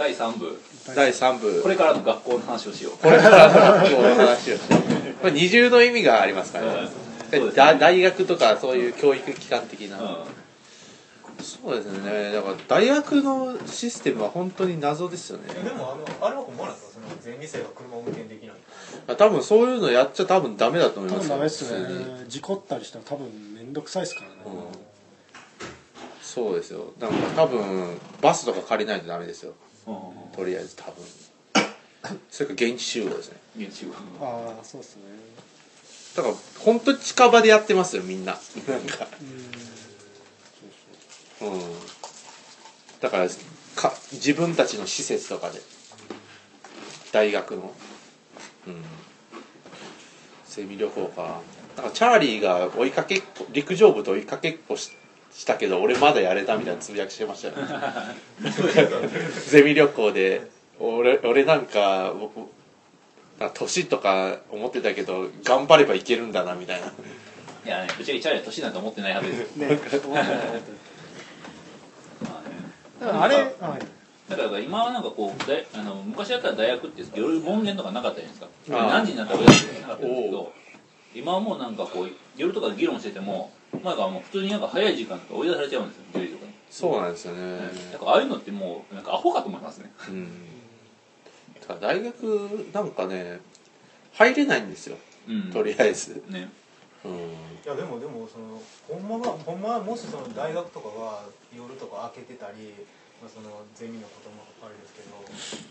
第3部。第3部。これからの学校の話をしよう。これからの学校の話をしてこれ二重の意味がありますからね。ね。だ大学とかそういう教育機関的な、うん。そうですね。だから大学のシステムは本当に謎ですよね。でもあのあれは困らないですか？そのゼミ生が車を運転できない。多分そういうのやっちゃ多分ダメだと思い多ますよ。分ダメっすね。事故ったりしたら多分面倒くさいですからね、うん。そうですよ。なんか多分バスとか借りないとダメですよ。うんとりあえず多分。それから現地集合ですね。現地はああそうですね。だから本当に近場でやってますよみんな。なんか。うん。だからか自分たちの施設とかで。大学の。うん。セミ旅行か。なんかチャーリーが追いかけっこ陸上部と追いかけっこししたけど俺まだやれたみたいなつぶやきしてましたよね。ゼミ旅行で俺俺なんか僕年とか思ってたけど頑張ればいけるんだなみたいな。いやねぶっちゃけチャーリーは年なんて思ってないはずですよ。ねあね。だからあれ、だから今はなんかこう大あの昔だったら大学って夜門限とかなかったじゃないですか。何時になったら親とかなかったんですけど今はもうなんかこう夜とかで議論しててもなんかもう普通になんか早い時間とか追い出されちゃうんですよ10時とかに。そうなんですよね、だからああいうのってもうなんかアホかと思いますね。うん。大学なんかね入れないんですよ。うん。とりあえず、ね。うん、いやでもでもそのほんまがほんまはもしその大学とかが夜とか開けてたり、まあ、そのゼミのこともあれですけど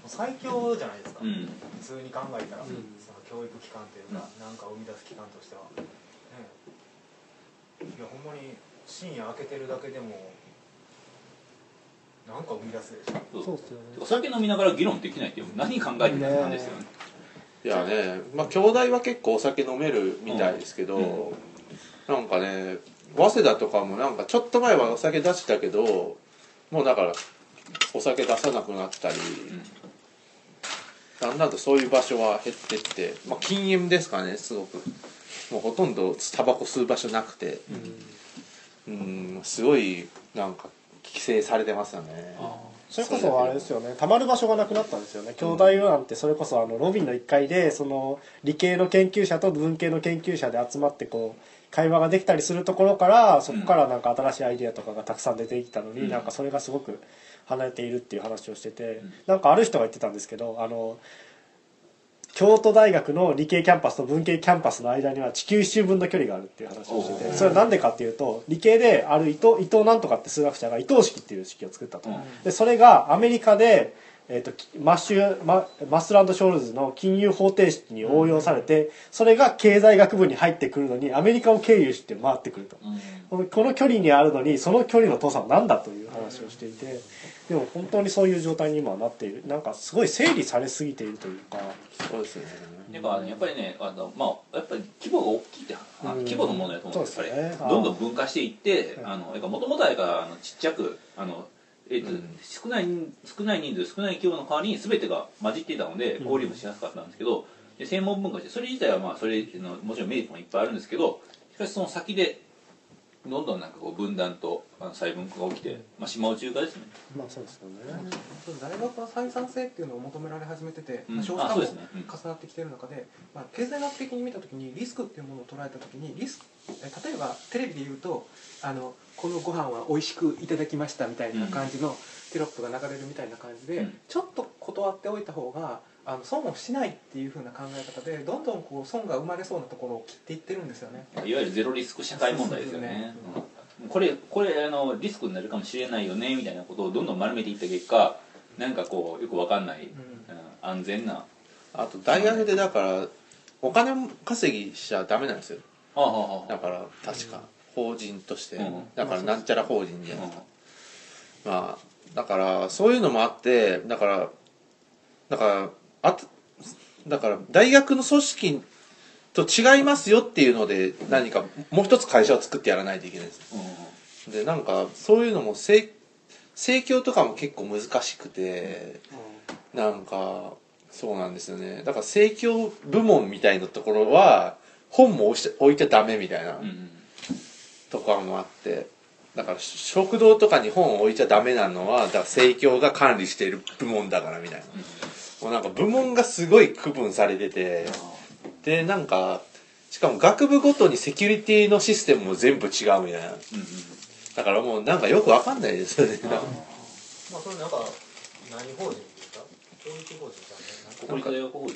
最強じゃないですか、うん。普通に考えたら、ん。その教育機関というか、なんか生み出す機関としては、ね、いやほんまに深夜開けてるだけでもなんか生み出すでしょ。そう。そうっすよね。お酒飲みながら議論できないっていう何考えてるんですよね。いやねまあ兄弟は結構お酒飲めるみたいですけど、うん。なんかね早稲田とかもなんかちょっと前はお酒出してたけどもうだからお酒出さなくなったり、だんだんとそういう場所は減ってって、まあ、禁煙ですかねすごく。もうほとんどタバコ吸う場所なくて。うん。すごいなんか規制されてますよね。それこそあれですよね。たまる場所がなくなったんですよね。兄弟なんてそれこそあのロビーの1階でその理系の研究者と文系の研究者で集まってこう会話ができたりするところからそこからなんか新しいアイデアとかがたくさん出てきたのに、うん。なんかそれがすごく離れているっていう話をしてて、んなんかある人が言ってたんですけどあの京都大学の理系キャンパスと文系キャンパスの間には地球一周分の距離があるっていう話をしててそれはなんでかっていうと理系である伊藤伊藤なんとかって数学者が伊藤式っていう式を作ったと、うん。でそれがアメリカで、えー、ときマッシュママスランド・ショールズの金融方程式に応用されてそれが経済学部に入ってくるのにアメリカを経由して回ってくると。うん。この距離にあるのにその距離の遠さは何だという話をしていてでも本当にそういう状態に今はなっている。なんかすごい整理されすぎているというか。そうですね。だからやっぱりねあの、まあ、やっぱり規模が大きいって規模のものだと思うんですそうやっですね。どんどん分化していってもともとはちっちゃくあの、えーとうん。少ない人少ない人数少ない規模の代わりに全てが混じっていたのでうん。交流もしやすかったんですけど、で専門分化してそれ自体はまあそれのもちろんメリットもいっぱいあるんですけどしかしその先でどんどんなんかこう分断と細分化が起きて、まあ、島内中化ですね。まあそうですよね。大学は採算性っていうのを求められ始めてて、うん。まあ少子化もあそうですね。うん。重なってきてる中で、まあ、経済学的に見た時にリスクっていうものを捉えた時にリスクえ例えばテレビで言うとあのこのご飯は美味しくいただきましたみたいな感じのテロップが流れるみたいな感じで、うん。ちょっと断っておいた方があの損をしないっていう風な考え方でどんどんこう損が生まれそうなところを切っていってるんですよね。いわゆるゼロリスク社会問題ですよね。うん。これこれあのリスクになるかもしれないよねみたいなことをどんどん丸めていった結果なんかこうよくわかんない、うん。安全な。あと大学でだからお金稼ぎしちゃダメなんですよ。あああ。だから確か法人として、うん。だからなんちゃら法人で、うん。まあだからそういうのもあってだからだからあとだから大学の組織と違いますよっていうので何かもう一つ会社を作ってやらないといけないです。でなんかそういうのも盛盛況とかも結構難しくてなんかそうなんですよね。だから盛況部門みたいなところは本も置いちゃ置いちゃダメみたいなうんうん。とかもあって。だだから食堂とかに本を置いちゃダメなのはだから生協が管理している部門だからみたいなもうなんか部門がすごい区分されててでなんかしかも学部ごとにセキュリティのシステムも全部違うみたいな。うんうんだからもうなんかよくわかんないですよね。まあそれなんか何法人ですか？教育法人じゃ国立大学法人？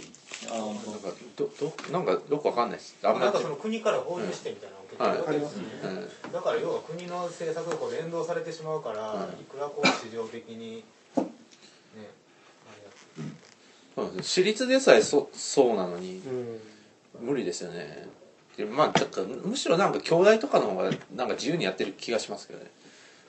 あのなんかどどなんかよくわかんないです。あんまり。なんかその国から放入してみたいなのを受けてるわけですよね、うんだから要は国の政策がこう連動されてしまうから、うんいくらこう市場的にねあれやそうなんです私立でさえそそうなのにうん。無理ですよね。でまあだからむしろなんか兄弟とかの方がなんか自由にやってる気がしますけどね。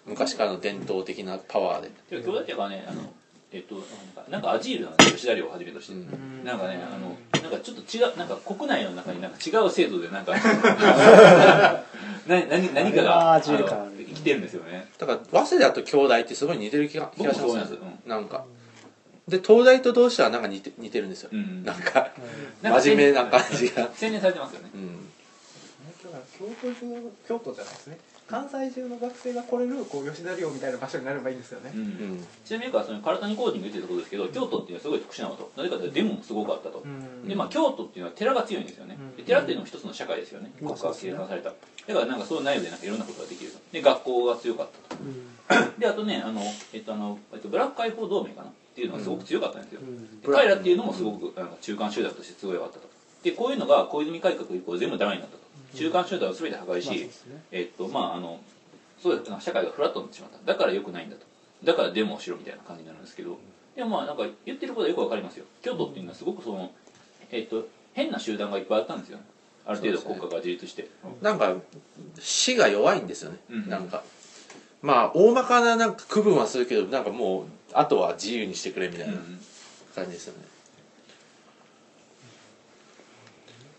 昔からの伝統的なパワーで、てか兄弟っていうかねあのえっとなんかなんかアジールなんですよ吉田寮をはじめとして、うん。なんかねあのなんかちょっと違うなんか国内の中になんか違う制度でなんか な 何何かがアジール感あるの生きてるんですよね。だから早稲田と兄弟ってすごい似てる気が気僕がしますもそう思います、うん。なんかで東大と同志はなんか似て似てるんですよ、うん。なんかなん。か真面目な感じが。洗練されてますよね。うん。だから京都中京都じゃないですね。関西中の学生が来れるこう吉田寮みたいな場所になればいいんですよね、うん。うん。ちなみにその唐谷コーディング言ってたことですけど京都っていうのはすごい特殊なのとなぜかというとデモもすごくあったと、うん。でまあ京都っていうのは寺が強いんですよね、うん。で寺っていうのも一つの社会ですよね、うん。国家が計算された。だからなんかその内容でなんかいろんなことができると。で学校が強かったと。であとねあの、えっとあのえっと、ブラック解放同盟かなっていうのがすごく強かったんですよ、うん。で彼らっていうのもすごくなんか中間集団としてすごい良かったと。でこういうのが小泉改革以降全部ダメになったと。中間集団を全て破壊し、えっとまああのそうです社会がフラットになってしまった。だから良くないんだと。だからデモをしろみたいな感じになるんですけど。でもまあなんか言ってることはよくわかりますよ。京都っていうのはすごくそのえっと変な集団がいっぱいあったんですよ。ある程度国家が自立して。なんか死が弱いんですよね、うん。なんか。まあ大まかななんか区分はするけどなんかもうあとは自由にしてくれみたいな感じですよね、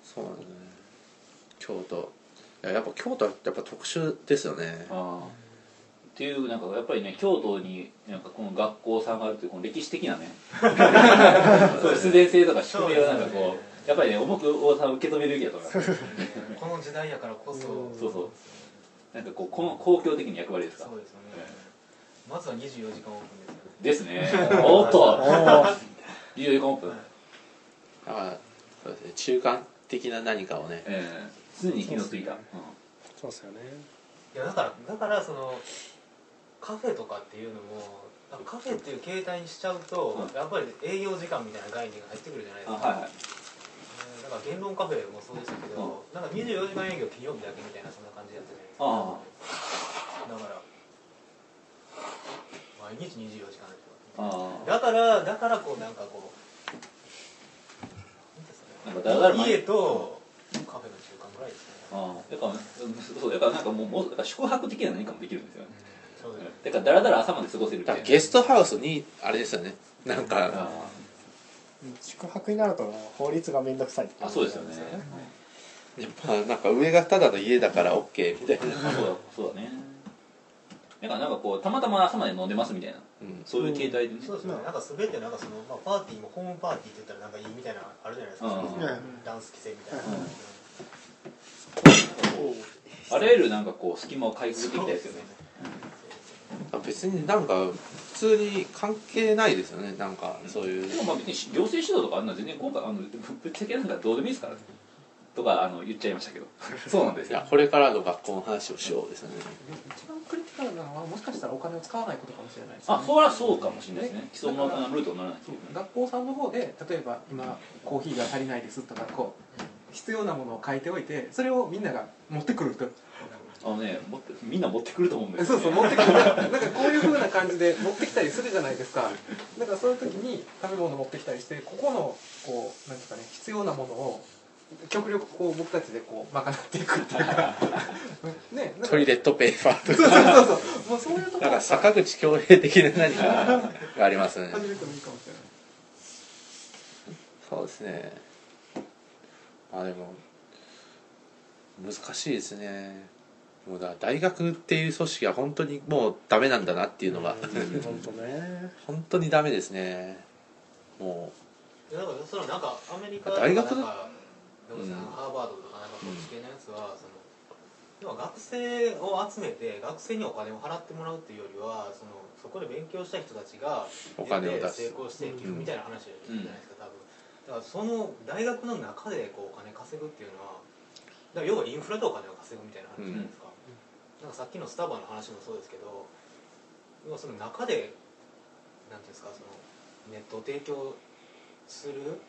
そうなんですね。京都。いややっぱ京都はやっぱ特殊ですよね。ああ。っていうなんかやっぱりね京都になんかこの学校さんがあるというこの歴史的なね。そう必然性とか仕組みがなんかこうやっぱりね重く大さん受け止めるべきだと思います。この時代やからこそ、うん。そうそう。なんかこうこの公共的な役割ですか？そうですよね、まずは24時間オープンですね。おっと。おー。いよいよオープン。だからそうですね。中間的な何かをね。ええ。常に火のついた、うん。そうですよね。いやだからだからそのカフェとかっていうのもカフェっていう形態にしちゃうと、うん。やっぱり営業時間みたいな概念が入ってくるじゃないですか、あはいはい。えーだから言論カフェもそうでしたけど、なんか24時間営業金曜日だけみたいなそんな感じやったじゃないですか。あ。だから毎日24時間ああ。だからだからこうなんかこうなんかだらだら前家とカフェの中間ぐらいですね。ああ。だからそうだからなんかもうもうだから宿泊的な何かもできるんですよね。そうですだからだらだら朝まで過ごせるゲストハウスにあれですよね。なんかあ宿泊になると法律が面倒くさいっていあそうですよね。やっぱなんか上がただの家だから OK みたいな、あそうだそうだねだからなんかこうたまたま朝まで飲んでますみたいな。うん、そういう形態でね、そうですね、なんか全てなんかその、まあ、パーティーもホームパーティーって言ったらなんかいいみたいなのあるじゃないですか、ダンス規制みたいな、うん。あらゆるなんかこう隙間をかいくぐっていきたいですよね。別になんか普通に関係ないですよね。なんかそういう。でもまあ別に行政指導とかあんな全然今回あのぶぶっちゃけなんかどうでもいいですからね。とかあの言っちゃいましたけど。そうなんですよ。いやこれからの学校の話をしようですよね。一番クリティカルなのはもしかしたらお金を使わないことかもしれないですね。あそりゃそうかもしれないですね。既存のルートにならないね。学校さんの方で例えば今コーヒーが足りないですとかこう必要なものを書いておいてそれをみんなが持ってくると。あのね持ってみんな持ってくると思うんですそうそう持ってくる。なんかこういう風な感じで持ってきたりするじゃないですか。だからそういう時に食べ物持ってきたりしてここのこうなんていうかね必要なものを極力こう僕たちでこう賄っていくっていうか。ねトイレットペーパーとそうか。そうそうそうもうそういうとこなんかろ坂口恭平的な何かがありますね。始めてもいいかもしれない。そうですね。まあでも難しいですね。もうだから大学っていう組織は本当にもうダメなんだなっていうのが。本当ね。本当にダメですね。もいやだからそのなんかアメリカとか大学のなんか。どうですかうん。ハーバードとかなんかそっち系のやつはその要は学生を集めて学生にお金を払ってもらうっていうよりはそのそこで勉強した人たちがお金を出す。成功して寄付みたいな話じゃないですか、多分。だからその大学の中でこうお金稼ぐっていうのはだから要はインフラでお金を稼ぐみたいな話じゃないですか,、なんかさっきのスタバの話もそうですけど要はその中でなんていうんですかそのネットを提供する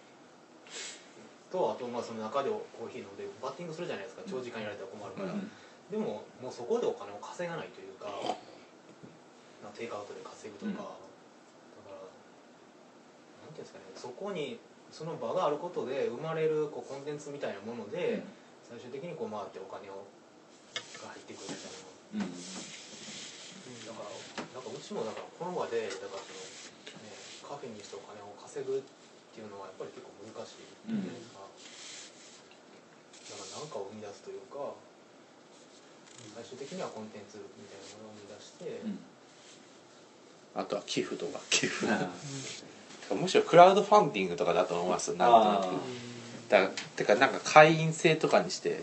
とあとまあその中でコーヒー飲んでバッティングするじゃないですか。長時間やられたら困るから、うんでももうそこでお金を稼がないというかなテイクアウトで稼ぐとか、だからなんていうんですかね。そこにその場があることで生まれるこうコンテンツみたいなもので、最終的にこう回ってお金をが入ってくるみたいな。うんだからなんかうちもだからこの場でだからその、ね、カフェにしてお金を稼ぐっていうのはやっぱり結構難しいじゃないですか、だから何かを生み出すというか最終的にはコンテンツみたいなものを生み出して、うん。あとは寄付とか。寄付。あむしろクラウドファンディングとかだと思いますなんとなく。あだからてかなんか会員制とかにして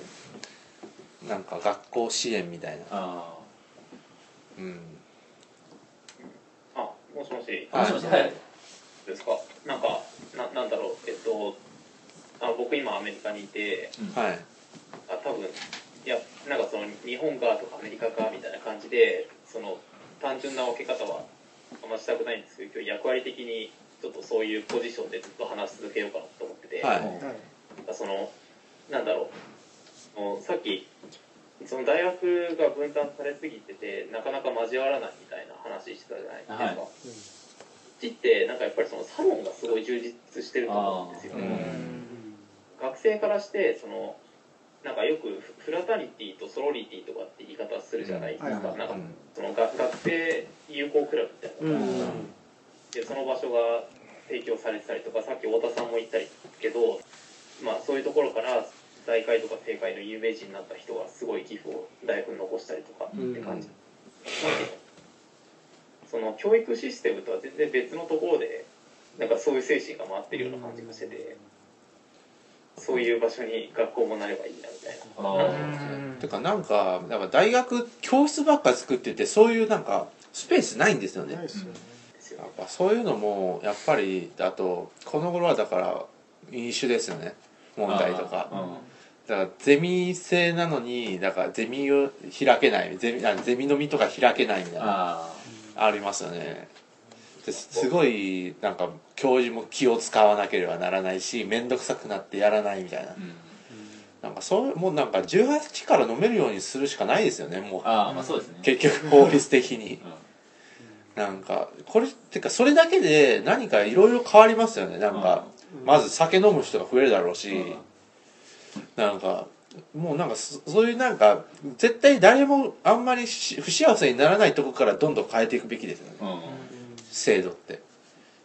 なんか学校支援みたいな。あうん。あもしもし。あもしもしはい。ですか？なんかななんだろうえっとあ僕今アメリカにいてはい。あ多分いやなんかその日本側とかアメリカ側みたいな感じでその単純な分け方はあんましたくないんですけど今日役割的にちょっとそういうポジションでずっと話し続けようかなと思ってて、はい。なんかそのなんだろうさっきその大学が分担されすぎててなかなか交わらないみたいな話してたじゃないですか、はいちってなんかやっぱりそのサロンがすごい充実してると思うんですよ。うね、ん学生からしてそのなんかよくフフラタニティとソロリティとかって言い方するじゃないですか、うん。はいなんかうんそのが学生友好クラブみたいな、うん。でその場所が提供されてたりとかさっき太田さんも言ったりけど、まあ、そういうところから大会とか政界の有名人になった人がすごい寄付を大学に残したりとかって感じ、その教育システムとは全然別のところでなんかそういう精神が回ってるような感じがしてて、そういう場所に学校もなればいいなみたいな。あてかなんかなんか大学教室ばっか作っててそういうなんかスペースないんですよね。やっぱそういうのもやっぱりあとこの頃はだから飲酒ですよね。問題とか。だからゼミ制なのにだからゼミを開けない。ゼミあゼミ飲みとか開けないみたいなあありますよね。ですすごいなんか教授も気を使わなければならないし面倒くさくなってやらないみたいな。うん。なんかそうもうなんか18から飲めるようにするしかないですよねもう。ああまあそうですね。結局法律的に。うん。なんかこれってかそれだけで何かいろいろ変わりますよね。なんかまず酒飲む人が増えるだろうしうん。なんかもうなんかそそういうなんか絶対誰もあんまりし不幸せにならないとこからどんどん変えていくべきですよね。うん。制度って。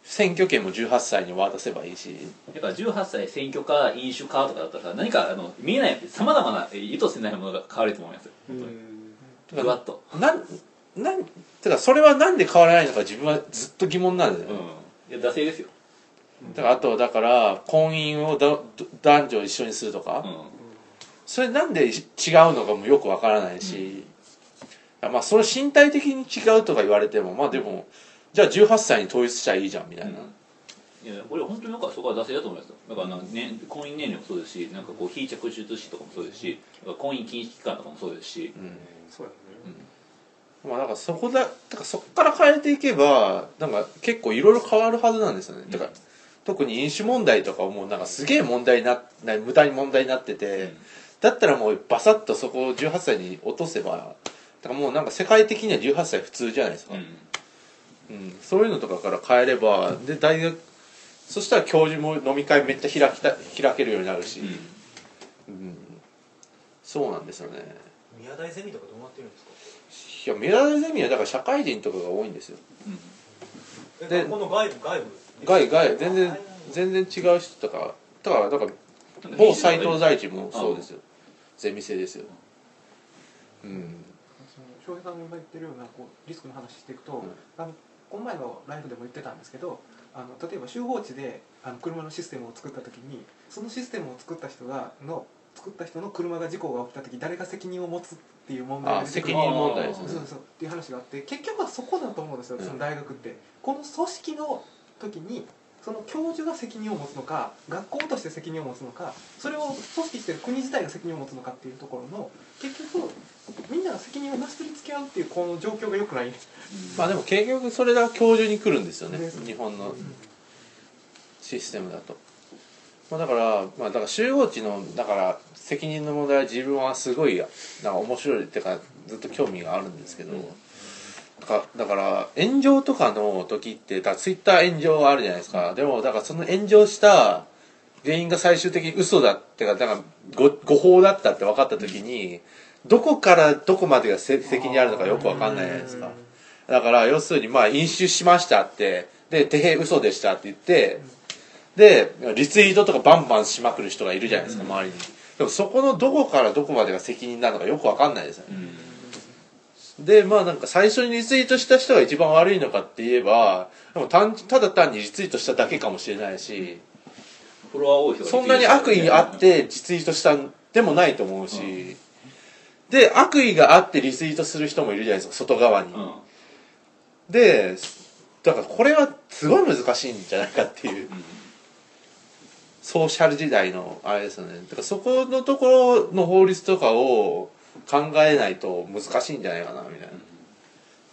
選挙権も18歳に渡せばいいし。だから18歳選挙か飲酒かとかだったらさ何かあの見えないさまざまなえ意図せないものが変わると思いますふわっと。なんなんてかそれはなんで変わらないのか自分はずっと疑問なんですよね、うん。いや惰性ですよ。だからあとだから婚姻を男女一緒にするとか、うんそれなんで違うのかもよくわからないし、まあそれ身体的に違うとか言われてもまあでもじゃあ18歳に統一しちゃいいじゃんみたいな、いやこれ本当になんかそこは惰性だと思いますよ。だからなんか、ね、婚姻年齢もそうですしなんかこう非着出資とかもそうですし婚姻禁止期間とかもそうですし。うん。そうだね。まあだからそこだだからそこから変えていけばなんか結構いろいろ変わるはずなんですよね、だから特に飲酒問題とかもなんかすげえ問題な無駄に問題になってて、だったらもうバサッとそこを18歳に落とせばだからもうなんか世界的には18歳普通じゃないですか、うん。うん、そういうのとかから変えればで大学そしたら教授も飲み会めっちゃ開きた開けるようになるし、うん。そうなんですよね。宮台ゼミとかどうなってるんですか？いやメダルゼミはだから社会人とかが多いんですよ。えで学校の外部外部？外外全然全然違う人とかだからだから某斎藤大地もそうですよゼミ生ですよ。うん。その翔平さんが今言ってるようなこうリスクの話していくと、ん。あのこの前のライブでも言ってたんですけどあの例えば集合地であの車のシステムを作った時にそのシステムを作った人がの作った人の車が事故が起きた時誰が責任を持つっていう問題責任問題ですそうねそうっていう話があって結局はそこだと思うんですよ、うん。その大学って。この組織の時にその教授が責任を持つのか学校として責任を持つのかそれを組織してる国自体が責任を持つのかっていうところの結局みんなが責任をなし取り付け合うっていうこの状況が良くない、まあでも結局それが教授に来るんですよねね日本のシステムだと、まあ、だからまあだから集合値のだから責任の問題は自分はすごいなんか面白いっていうかずっと興味があるんですけど、だからだから炎上とかの時ってだツイッター炎上あるじゃないですか。でもだからその炎上した原因が最終的に嘘だってかだから誤誤報だったって分かった時にどこからどこまでがせ責任あるのかよく分かんないじゃないですか。だから要するにまあ飲酒しましたってで手平嘘でしたって言ってでリツイートとかバンバンしまくる人がいるじゃないですか周りに。でもそこのどこからどこまでが責任なのかよく分かんないですよねでまあなんか最初にリツイートした人が一番悪いのかって言えばでも単ただ単にリツイートしただけかもしれないしフォロワー多い人がそんなに悪意あってリツイートしたんでもないと思うし、で悪意があってリツイートする人もいるじゃないですか外側に、うん。でだからこれはすごい難しいんじゃないかっていう。ソーシャル時代のあれですよね。だからそこのところの法律とかを考えないと難しいんじゃないかなみたいな。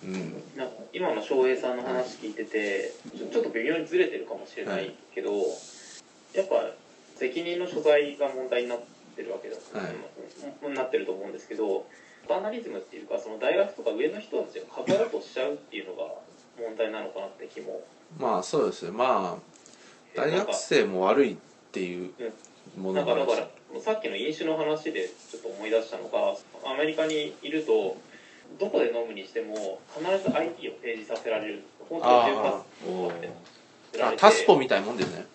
うん。なんか今の翔平さんの話聞いててちょちょっと微妙にずれてるかもしれないけど、やっぱ責任の所在が問題になってるわけだ、はい。うんなってると思うんですけどジャーナリズムっていうかその大学とか上の人たちが関わろうとしちゃうっていうのが問題なのかなって気も。まあそうですね。まあ大学生も悪いっていうものがなんかだからさっきの飲酒の話でちょっと思い出したのがアメリカにいるとどこで飲むにしても必ず ID を提示させられる。本当にあおーあタスポみたいなもんですね。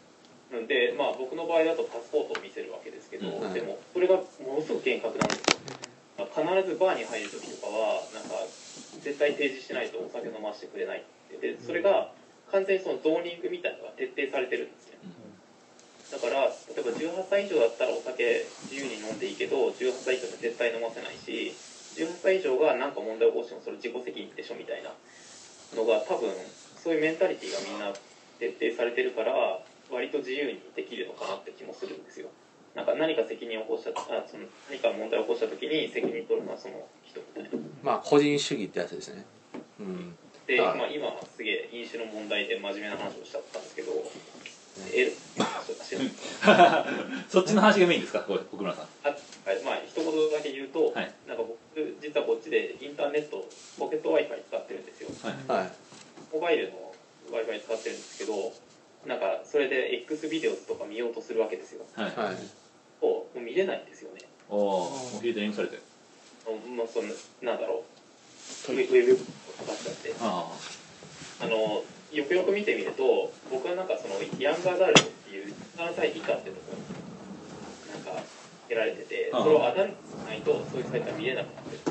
うんでまあ僕の場合だとパスポートを見せるわけですけど、うん。でもそれがものすごく厳格なんですよ。必ずバーに入る時とかはなんか絶対提示しないとお酒飲ませてくれないって。でそれが完全にそのゾーニングみたいなのが徹底されてるんですねだから例えば18歳以上だったらお酒自由に飲んでいいけど18歳以上には絶対飲ませないし18歳以上が何か問題を起こしてもそれ自己責任でしょみたいなのが多分そういうメンタリティーがみんな徹底されてるから割と自由にできるのかなって気もするんですよ。なんか何か責任を起こしたあその何か問題を起こした時に責任取るのはその人みたいな。まあ個人主義ってやつですね。うん。で、はいまあ、今はすげえ飲酒の問題で真面目な話をしちゃったんですけど、え？そっちの話がメインですか？これ奥村さん。あはい。まあ一言だけ言うと、はい。なんか僕実はこっちでインターネットポケット w i f i 使ってるんですよ。はい。はい。モバイルの w i f i 使ってるんですけどなんかそれで X ビデオとか見ようとするわけですよ。はい。はい。もう見れないんですよね。おおもうフィルタリングされて。まあそのなんだろう。ウェブかかっちゃって。ああのよくよく見てみると僕はなんかそのヤングアダルトっていう17歳以下ってところになんか得られててそれをアダルトにしないとそういうサイトは見れなくなってる。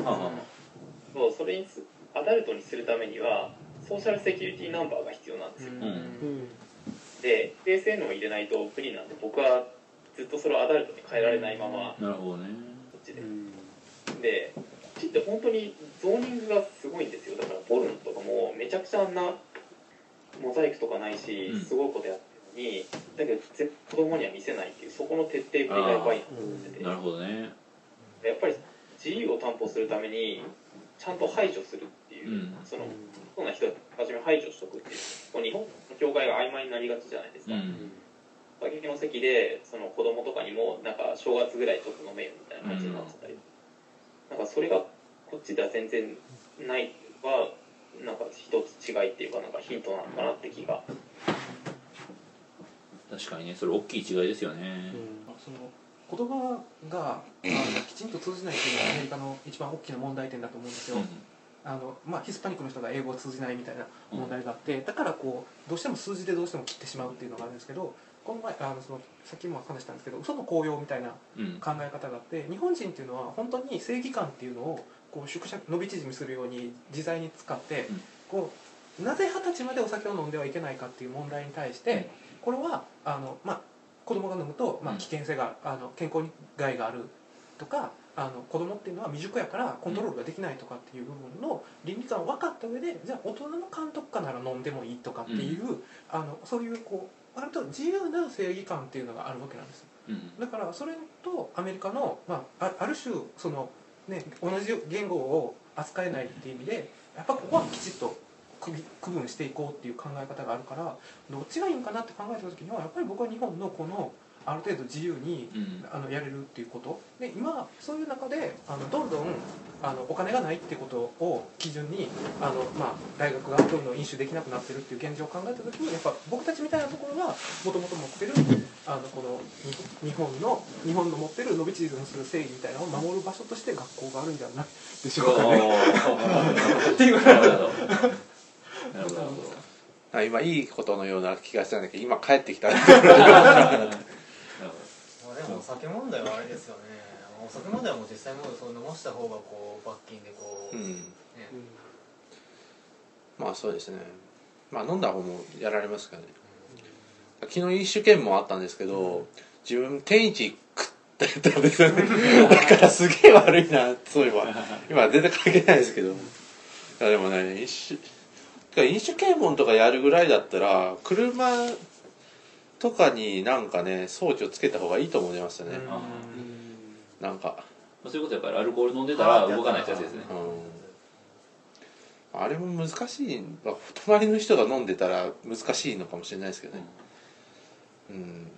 そうそれにすアダルトにするためにはソーシャルセキュリティナンバーが必要なんですよ、で PSN を入れないと不利なんで僕はずっとそれをアダルトに変えられないままなるほどね。こっちで。でこっちって本当にゾーニングがすごいんですよ。だからポルノとかもめちゃくちゃあんなモザイクとかないしうん。すごいことやってるのにだけど絶子供には見せないっていうそこの徹底ぶりがやばいなと思ってて。なるほどね。やっぱり自由を担保するためにちゃんと排除するっていう、うん。そのそうな人は初め排除しとくっていうこう日本の境界が曖昧になりがちじゃないですか、うん。酒の席でその子供とかにもなんか正月ぐらいちょっと飲めよみたいな感じになってたり、なんかそれがこっちでは全然ないはなんか一つ違いっていうかなんかヒントなのかなって気が。確かにねそれ大きい違いですよね。その言葉があのきちんと通じないっていうのがアメリカの一番大きな問題点だと思うんですよ、あのまあ、ヒスパニックの人が英語を通じないみたいな問題があって、だからこうどうしても数字でどうしても切ってしまうっていうのがあるんですけどこの前あのそのさっきも話したんですけど嘘の効用みたいなうんうん。考え方があって日本人っていうのは本当に正義感っていうのをこう縮尺伸び縮みするように自在に使って、うん。こうなぜ二十歳までお酒を飲んではいけないかっていう問題に対して、これはあの、まあ、子供が飲むと、まあ、うん。危険性があの健康に害があるとかあの子供っていうのは未熟やからコントロールができないとかっていう部分の倫理観を分かった上でじゃあ大人の監督下なら飲んでもいいとかっていう、あのそういうこう割と自由な正義感っていうのがあるわけなんですうん。だからそれとアメリカの、まあ、あある種その、ね、同じ言語を扱えないっていう意味でやっぱここはきちっと区区分していこうっていう考え方があるからどっちがいいんかなって考えた時にはやっぱり僕は日本のこのある程度自由にうん。あのやれるっていうこと。で今そういう中であのどんどんあのお金がないってことを基準にあの、まあ、大学がどんどん飲酒できなくなってるっていう現状を考えた時にやっぱ僕たちみたいなところがもともと持ってるあのこのに日本の日本の持ってる伸び縮みする正義みたいなのを守る場所として学校があるんじゃないでしょうかね。っていうなるほど。今いいことのような気がしたんだけど今帰ってきた お酒問題はあれですよね。お酒問題はもう実際もうそう飲ました方がこう罰金でこう、うん。ね。まあそうですね。まあ飲んだ方もやられますからね。昨日飲酒券もあったんですけど自分天一食ってたんですよね。だからすげえ悪いなそういえば。今全然関係ないですけど。いやでもね飲酒てか飲酒検問とかやるぐらいだったら車とかになんかね装置をつけた方がいいと思いましたね、あなんか。まあそういうことやっぱりアルコール飲んでたら動かないってやつですね。うん。あれも難しい。まあ隣の人が飲んでたら難しいのかもしれないですけどね。うん。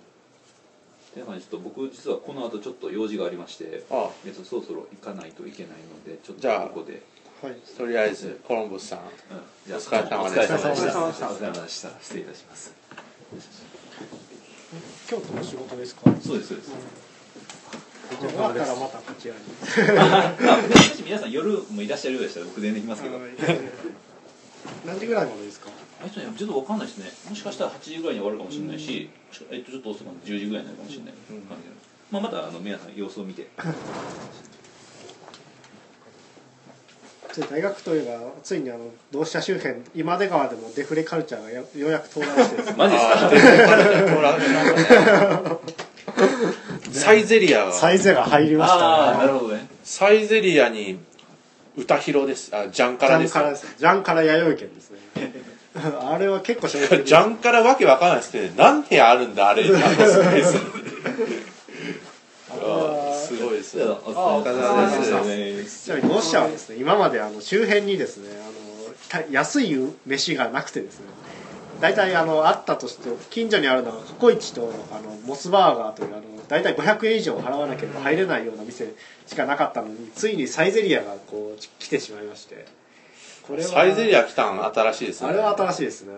だからちょっと僕実はこの後ちょっと用事がありましてあえっとそろそろ行かないといけないのでちょっとじゃあここで、はい。とりあえずコロンブスさん。うん。お疲れ様でした。お疲れ様でした。失礼いたします京都の仕事ですか？そうですそうです。じゃあ終わったらまたこちらに。皆さん夜もいらっしゃるようでしたら僕全然行きますけど。何時ぐらいまでですか？あれとねちょっとわかんないですね。もしかしたら8時ぐらいに終わるかもしれないし、えっと、ちょっと遅くなって10時ぐらいになるかもしれない。感じで、まあ、またあの皆さん様子を見て大学というかついにあの同志社周辺今出川でもデフレカルチャーがやようやく到来してですねマジですか？あー全然彼女は通らないなんかねサイゼリアがサイゼが入りましああたねなるほどね。サイゼリアに歌広です。あジャンカジラです。ャンカラです。ジャンカラ弥生県ですね。あれは結構衝撃的ジャンカラわけわかんないですけど何部屋あるんだあれ。あのスペースあすごいですね。お疲れ様です。ちなみに同志社はですね今まであの周辺にですねあのた安い飯がなくてですね。大体あのあったとして近所にあるのがココイチとあのモスバーガーというあの大体500円以上払わなければ入れないような店しかなかったのについにサイゼリアがこう来てしまいまして。これはサイゼリア来たん新しいですね。あれは新しいですね。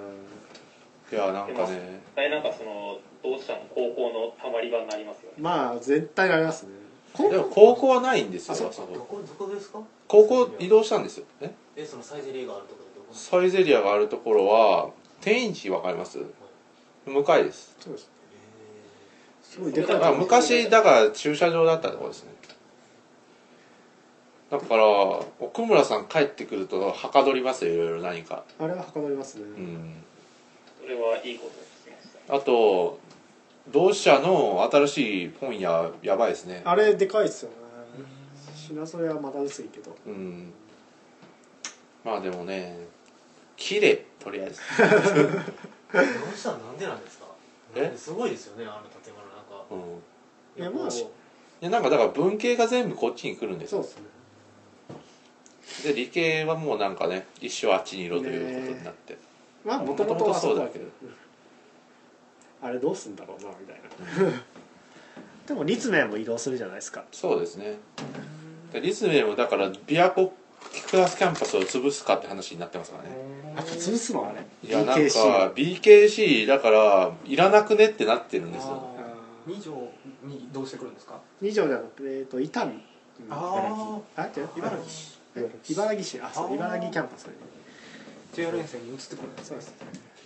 いやなんかね。なんかその同志社の高校のたまり場になりますよね。まあ絶対なりますねでも高校はないんですよあそこどこどこですか？高校移動したんですよ。ええそのサイゼリーがあるところでどこ？サイゼリアがあるところは天一わかります？向かいです。そうです。すごいでかい。昔だから駐車場だったところですね。だから奥村さん帰ってくるとはかどりますよいろいろ何か。あれははかどりますね、うん。それはいいことを聞きましたあと同志社の新しい本屋やばいですね。あれでかいっすよね。品揃えはまだ薄いけど。うん。まあでもね綺麗とりあえず。どうしたらなんでなんですかえすごいですよねあの建物なんか。うん。いやまあこいやなんかだから文系が全部こっちに来るんですよ。そうですね。で理系はもうなんかね一生あっちにいろということになって、まあもともとはそうだけど。元あれどうすんだろうなみたいな。でも立命も移動するじゃないですか。そうですね。で立命もだから琵琶湖クラスキャンパスを潰すかって話になってますからね。やっぱ潰すのあれ？いやなんか BKC だからいらなくねってなってるんですよ。あー。二条にどうしてくるんですか？二条じゃなくてえっと伊丹ああ違う？茨城茨城市。あそう茨城キャンパスね。JR 沿線に移ってくるんですそうです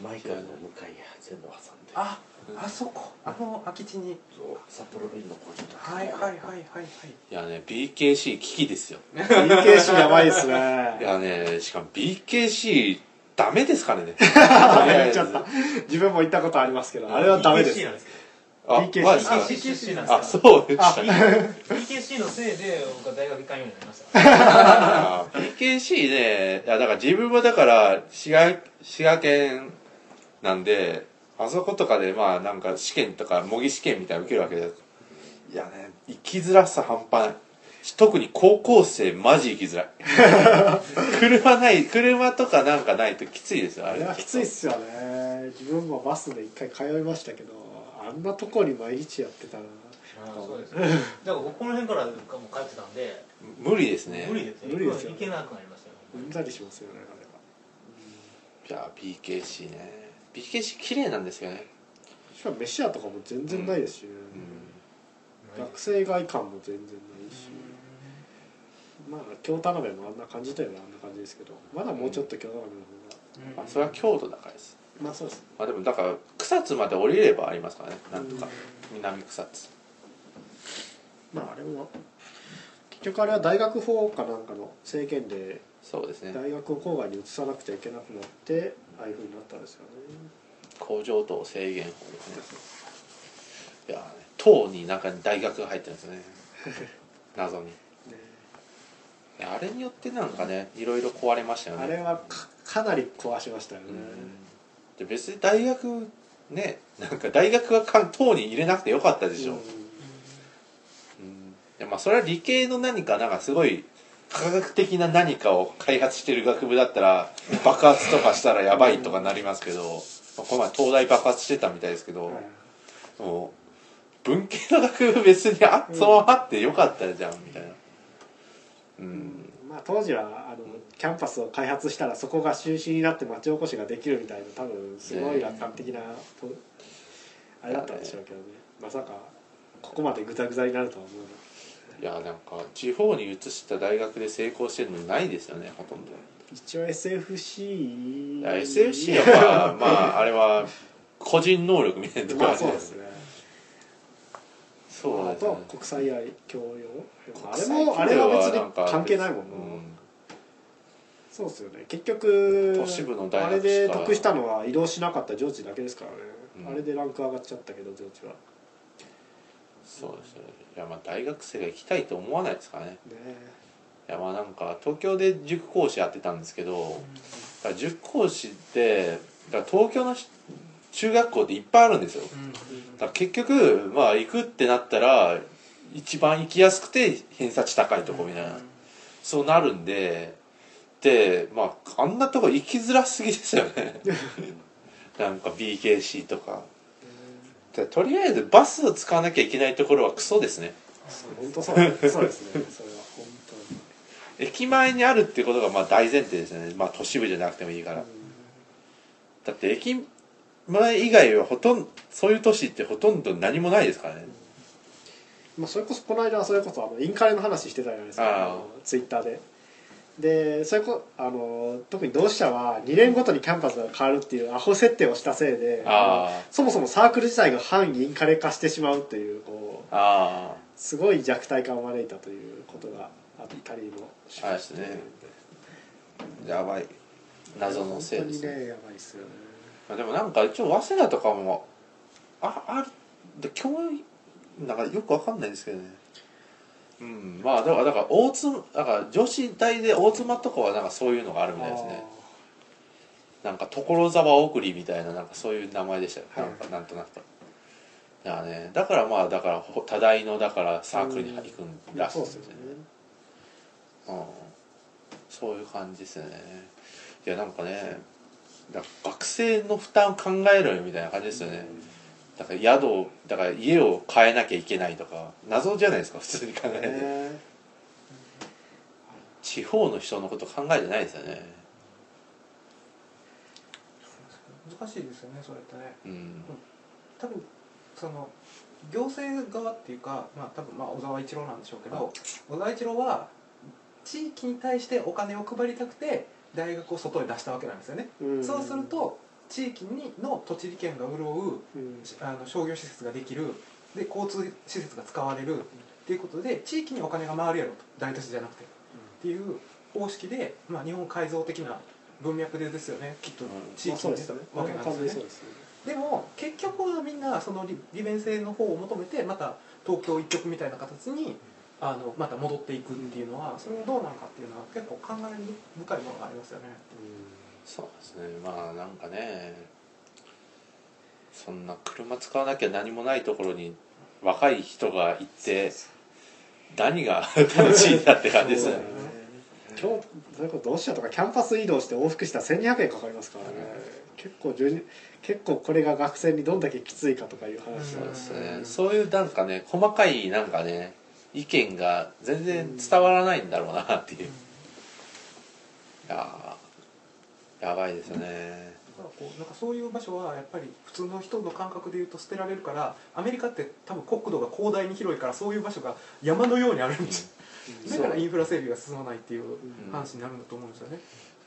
マイカの向かいや全部挟んで。ああそこあの空き地に。そう。札幌ビルの工場とか。はいはいはいはい。はいいやね BKC 危機ですよ。BKC やばいですね。いやねしかも BKC ダメですからね。言っちゃった。自分も行ったことありますけどあれはダメです。BKC なんですか？PKC なんですあそうでした PKC のせいで僕は大学行かんようになりました。あー PKC ねいやだから自分はだから滋賀滋賀県なんであそことかでまあなんか試験とか模擬試験みたいなの受けるわけで。すいやね生きづらさ半端ない。特に高校生マジ生きづらい。車ない車とかなんかないときついですよあれ。はきついっすよね。自分もバスで一回通いましたけどあんなとこに毎日やってたら。そうですね。だから僕この辺からもう帰ってたんで無理ですね。無理ですよ無理ですよ行けなくなりましたようんざりしますよねあれは。いや PKC ね PKC 綺麗なんですよね。しかも飯屋とかも全然ないですしね、うん。学生街感も全然ないし。まあ京田辺もあんな感じといえばあんな感じですけど。まだもうちょっと京田辺のまあそれは京都だからです。方がまあそうです。まあでもだから草津まで降りればありますからね。なんとか。南草津。まああれも結局あれは大学法かなんかの制限でそうですね。大学を郊外に移さなくちゃいけなくなってああいうふうになったんですよね。工場等制限法ですね。いやね党に中に大学が入ってるんですよね。謎に。ね。あれによってなんかねいろいろ壊れましたよね。あれはかかなり壊しましたよね、で別に大学ねなんか大学はか党に入れなくてよかったでしょ、うん。いやまあそれは理系の何かなんかすごい科学的な何かを開発してる学部だったら爆発とかしたらやばいとかなりますけど、まあこの前東大爆発してたみたいですけど、はい。もう文系の学部別にあそのままあってよかったじゃんみたいな。うん。まあ当時はあのキャンパスを開発したらそこが中心になって町おこしができるみたいな多分すごい楽観的な、とあれだったんでしょうけどね。まさかここまでぐたぐたになるとは思うないやなんか地方に移した大学で成功してるのないですよねほとんど。一応 SFC いや SFC はまあまああれは個人能力みたいなところまあそうですね。そうね。あとは国際愛教養。あれもあれは別に関係ないもんな、うん。そうですよね。結局都市部の大学しか。あれで得したのは移動しなかった上智だけですからね、うん。あれでランク上がっちゃったけど上智はそうですね。いやまあ大学生が行きたいと思わないですからね。ね。いやまあなんか東京で塾講師やってたんですけど、だから塾講師ってだ東京のし中学校っていっぱいあるんですよ。だから結局まあ行くってなったら一番行きやすくて偏差値高いとこみたいな、そうなるんででまああんなとこ行きづらすぎですよね。なんか BKC とかでとりあえずバスを使わなきゃいけないところはクソですね。本当そう。そうですね。それは本駅前にあるっていうことがまあ大前提ですよね。まあ都市部じゃなくてもいいから。だって駅前以外はほとんどそういう都市ってほとんど何もないですからね。まあ、それこそこの間はそれこそあのインカレの話してたじゃないですか。ツイッターででそれこあの特に同志社は2年ごとにキャンパスが変わるっていうアホ設定をしたせいでそもそもサークル自体が反インカレ化してしまうっていうこうあすごい弱体化を招いたということがあったりもしまして。あれですね。あやばい。謎のせいですね。ねやばいですよね。まあでもなんか一応早稲田とかもああるで教員なんかよくわかんないですけどねうん。まあだからだから大津だから女子大で大妻とかはなんかそういうのがあるみたいですね。なんか所沢送りみたいななんかそういう名前でしたよ、はいなんかなんとなくだからねだからまあだからほ多大のだからサークルに行くんらしいですよね。うん。そういう感じですね。いやなんかね学生の負担を考えろよみたいな感じですよね、だから宿をだから家を変えなきゃいけないとか謎じゃないですか普通に考えて、ね地方の人のこと考えてないですよね。難しいですよねそれってね。うん。多分その行政側っていうかまあ多分まあ小沢一郎なんでしょうけど小沢一郎は地域に対してお金を配りたくて大学を外へ出したわけなんですよね、うん。そうすると地域にの土地利権が潤ううん。あの商業施設ができるで交通施設が使われるっていうことで地域にお金が回るやろと。大都市じゃなくて、っていう方式で、まあ、日本改造的な文脈でですよね。きっと地域に出たわけなんですよね。でも結局はみんなその利利便性の方を求めてまた東京一極みたいな形にあのまた戻っていくっていうのはそれはどうなのかっていうのは結構考え深いものがありますよね。そうですね。まあなんかねそんな車使わなきゃ何もないところに若い人が行って何が楽しいんだって感じですよね。今日それこそとかキャンパス移動して往復したら1200円かかりますからね、結構順結構これが学生にどんだけきついかとかいう話。そうはですね。そういうなんかね細かいなんかね意見が全然伝わらないんだろうなっていう。いやーやばいですよね。だからこうなんかそういう場所はやっぱり普通の人の感覚で言うと捨てられるからアメリカって多分国土が広大に広いからそういう場所が山のようにあるんですだからインフラ整備が進まないっていう話になるんだと思うんですよね。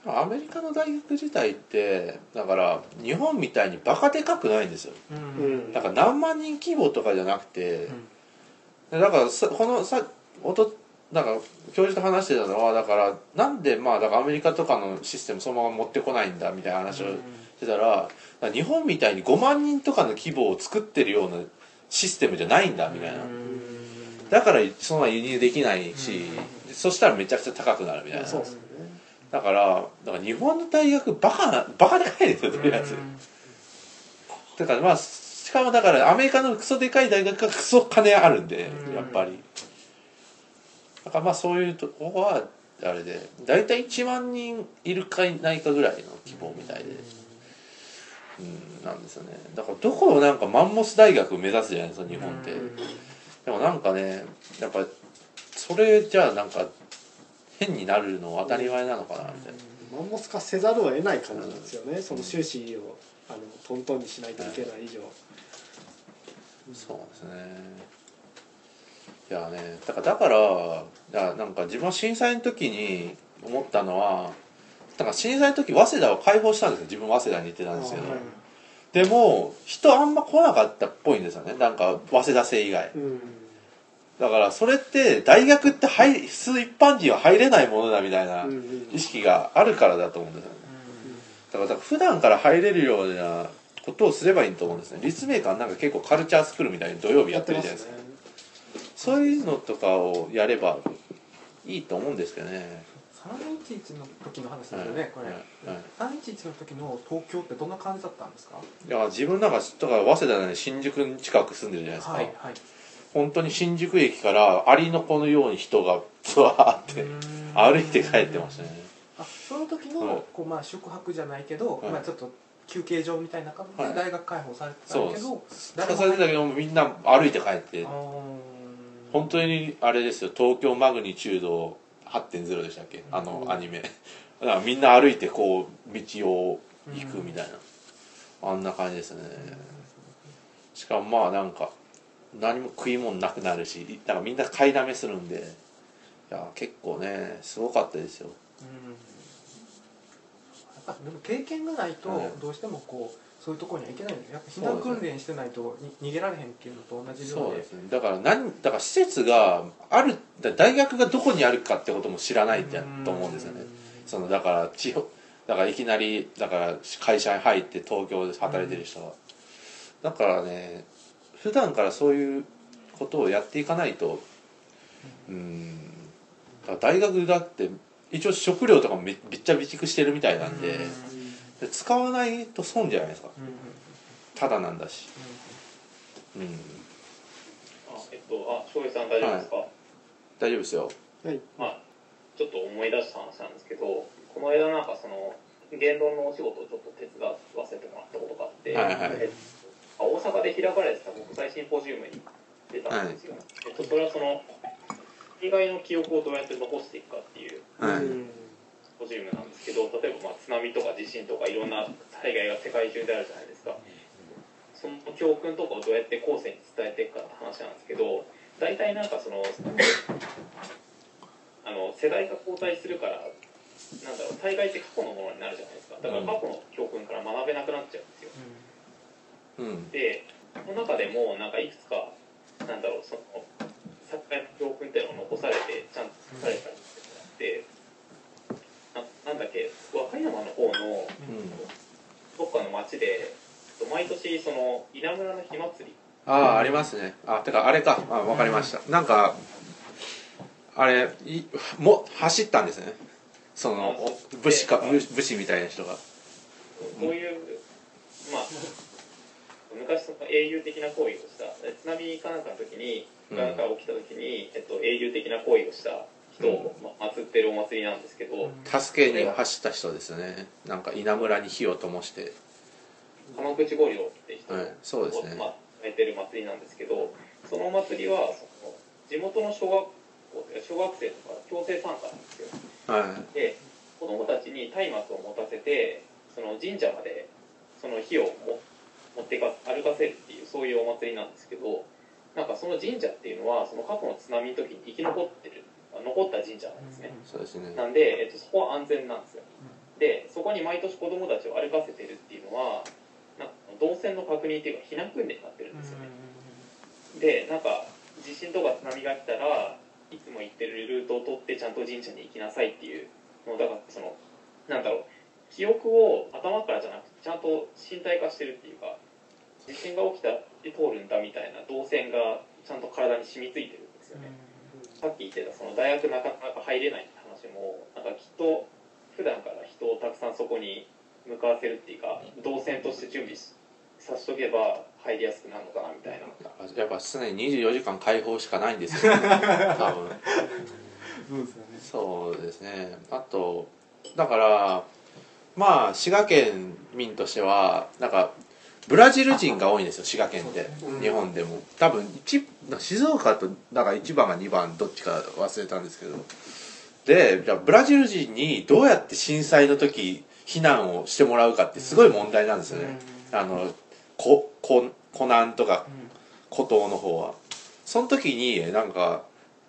アメリカの大学自体ってだから日本みたいにバカでかくないんですよ。うん。うん。だから何万人規模とかじゃなくて、だからさこのさおとなんか教授と話してたのはだからなんでまあだからアメリカとかのシステムそのまま持ってこないんだみたいな話をしてたら,、日本みたいに5万人とかの規模を作ってるようなシステムじゃないんだみたいな、だからそんな輸入できないし、そしたらめちゃくちゃ高くなるみたいな、ねだからだから日本の大学バカなバカでかいですよとりあえず、だからまあしかもだからアメリカのクソでかい大学がクソ金あるんでやっぱり。だからまあそういうとこはあれで大体1万人いるかいないかぐらいの規模みたいでうんなんですよね。だからどこをなんかマンモス大学を目指すじゃないですか日本って。でもなんかねやっぱそれじゃあなんか変になるの当たり前なのかなみたいな。マンモス化せざるを得ない感じなんですよね、その収支をあのトントンにしないといけない以上、そうですねいやね。だからだからなんか自分は震災の時に思ったのはだから震災の時早稲田を開放したんですよ。自分早稲田に行ってたんですけど、はいでも人あんま来なかったっぽいんですよね。なんか早稲田生以外。うん。だからそれって大学って入普通一般人は入れないものだみたいな意識があるからだと思うんですよね。だからだから普段から入れるようなことをすればいいと思うんですね。立命館なんか結構カルチャースクールみたいに土曜日やってるじゃないですか。ねそういうのとかをやればいいと思うんですけどね。311の時の話ですよねこれ。はいはい。311の時の東京ってどんな感じだったんですか？いや自分なんかとか早稲田で新宿に近く住んでるじゃないですか、はいはい。本当に新宿駅からアリの子のように人がツワーって歩いて帰ってましたね。あその時の、はい。こうまあ宿泊じゃないけど、はい。まあちょっと休憩所みたいな感じはい。で大学開放されてたけど、それだけどみんな歩いて帰って本当にあれですよ。東京マグニチュード8.0でしたっけ？あのアニメ。だからみんな歩いてこう道を行くみたいな。あんな感じですね。しかもまあなんか何も食い物なくなるしだからみんな買いだめするんで。いや結構ねすごかったですよ。うん。やっぱでも経験がないとはい。どうしてもこうそういうところには行けないんですやっぱ避難訓練してないとに逃げられへんっていうのと同じようでそうですね。だから何だから施設があるだ大学がどこにあるかってことも知らないんだと思うんですよね。そのだから地方だからいきなりだから会社に入って東京で働いてる人は、だからね普段からそういうことをやっていかないとうん。大学だって一応食料とかもめめっちゃ備蓄してるみたいなんでで使わないと損じゃないですか。ただなんだし。うんあえっとあ翔平さん大丈夫ですか、大丈夫ですよ。まあちょっと思い出した話なんですけどこの間なんかその言論のお仕事をちょっと手伝わせてもらったことがあって、はいはい。大阪で開かれてた国際シンポジウムに出たんですよ、えっと、それはその被害の記憶をどうやって残していくかっていう。はいポジウムなんですけど例えばまあ津波とか地震とかいろんな災害が世界中であるじゃないですか。その教訓とかをどうやって後世に伝えていくかって話なんですけど大体なんかそのあの世代が交代するからなんだろう大概って過去のものになるじゃないですか。だから過去の教訓から学べなくなっちゃうんですよ。うん。でその中でもなんかいくつかなんだろうその作家の教訓っていうのを残されてちゃんと書かれたりしてななんだっけ和歌山の方のうん。どっかの町で毎年その稲村の火祭り。ああありますね。あてかあれか。あわかりました。なんかあれいも走ったんですね。そのお武士か武武士みたいな人が。こういう、まあ昔その英雄的な行為をした。津波かなんかの時になん。か起きた時に、えっと、英雄的な行為をした。人を、まあ、祀ってるお祭りなんですけど、助けに走った人ですね。なんか稲むらに火を灯して。浜口五両って人を、はいそうですね。まあ、やってる祭りなんですけどそのお祭りはその地元の小学校小学生とか強制参加なんですよ。はい。で子供たちに松明を持たせてその神社までその火をも持ってか歩かせるっていうそういうお祭りなんですけどなんかその神社っていうのはその過去の津波の時に生き残ってる残った神社なんですね。そうですね。なんで、えっと、そこは安全なんですよ。でそこに毎年子供たちを歩かせてるっていうのはなんか動線の確認っていうか避難訓練になってるんですよね。でなんか地震とか津波が来たらいつも行ってるルートを取ってちゃんと神社に行きなさいっていうのをだからそのなんだろう記憶を頭からじゃなくてちゃんと身体化してるっていうか地震が起きたら通るんだみたいな動線がちゃんと体に染みついてるんですよね、さっき言ってたその大学なかなか入れないって話もなんかきっと普段から人をたくさんそこに向かわせるっていうか動線として準備しさしとけば入りやすくなるのかなみたいな。やっぱ常に24時間解放しかないんですよ。多分。そうですよね。そうですね。あとだからまあ滋賀県民としてはなんかブラジル人が多いんですよ滋賀県って日本でも。多分一静岡とだから1番が2番どっちか忘れたんですけど。でじゃあブラジル人にどうやって震災の時避難をしてもらうかってすごい問題なんですよね、あのここ湖南とか孤島の方は。その時になんか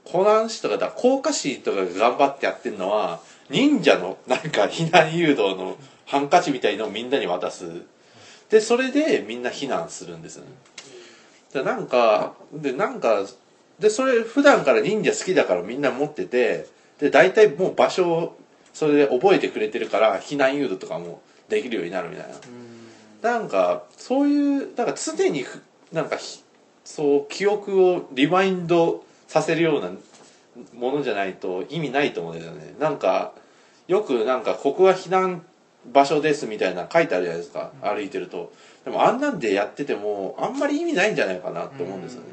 湖南市とかだ甲賀市とかが頑張ってやってるのは忍者のなんか避難誘導のハンカチみたいのをみんなに渡すでそれでみんな避難するんですよね。でなんかでなんかでそれ普段から忍者好きだからみんな持っててで大体もう場所をそれで覚えてくれてるから避難誘導とかもできるようになるみたいな。なんかそういうなんか常になんかそう記憶をリマインドさせるようなものじゃないと意味ないと思うんですよね。なんかよくなんかここが避難場所ですみたいな書いてあるじゃないですか、歩いてると。でもあんなんでやっててもあんまり意味ないんじゃないかなって思うんですよね。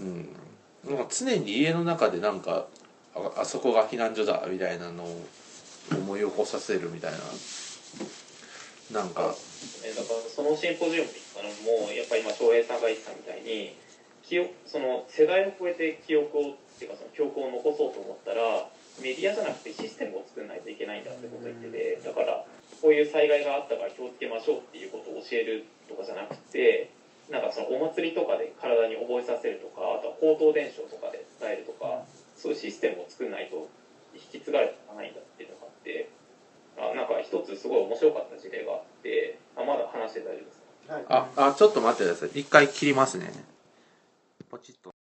うん、なんか常に家の中でなんかああそこが避難所だみたいなのを思い起こさせるみたいな。なんか。えだからそのシンポジウムあのもうやっぱり今翔平さんが言ってたみたいに記憶その世代を超えて記憶をっていうかその記憶を残そうと思ったらメディアじゃなくてシステムを作らないといけないんだってことを言っててだからこういう災害があったから気をつけましょうっていうことを教えるとかじゃなくてなんかそのお祭りとかで体に覚えさせるとかあとは口頭伝承とかで伝えるとかそういうシステムを作らないと引き継がれていかないんだっていうのがあってあなんか一つすごい面白かった事例があってあまだ話して大丈夫ですか？ああちょっと待ってください。一回切りますね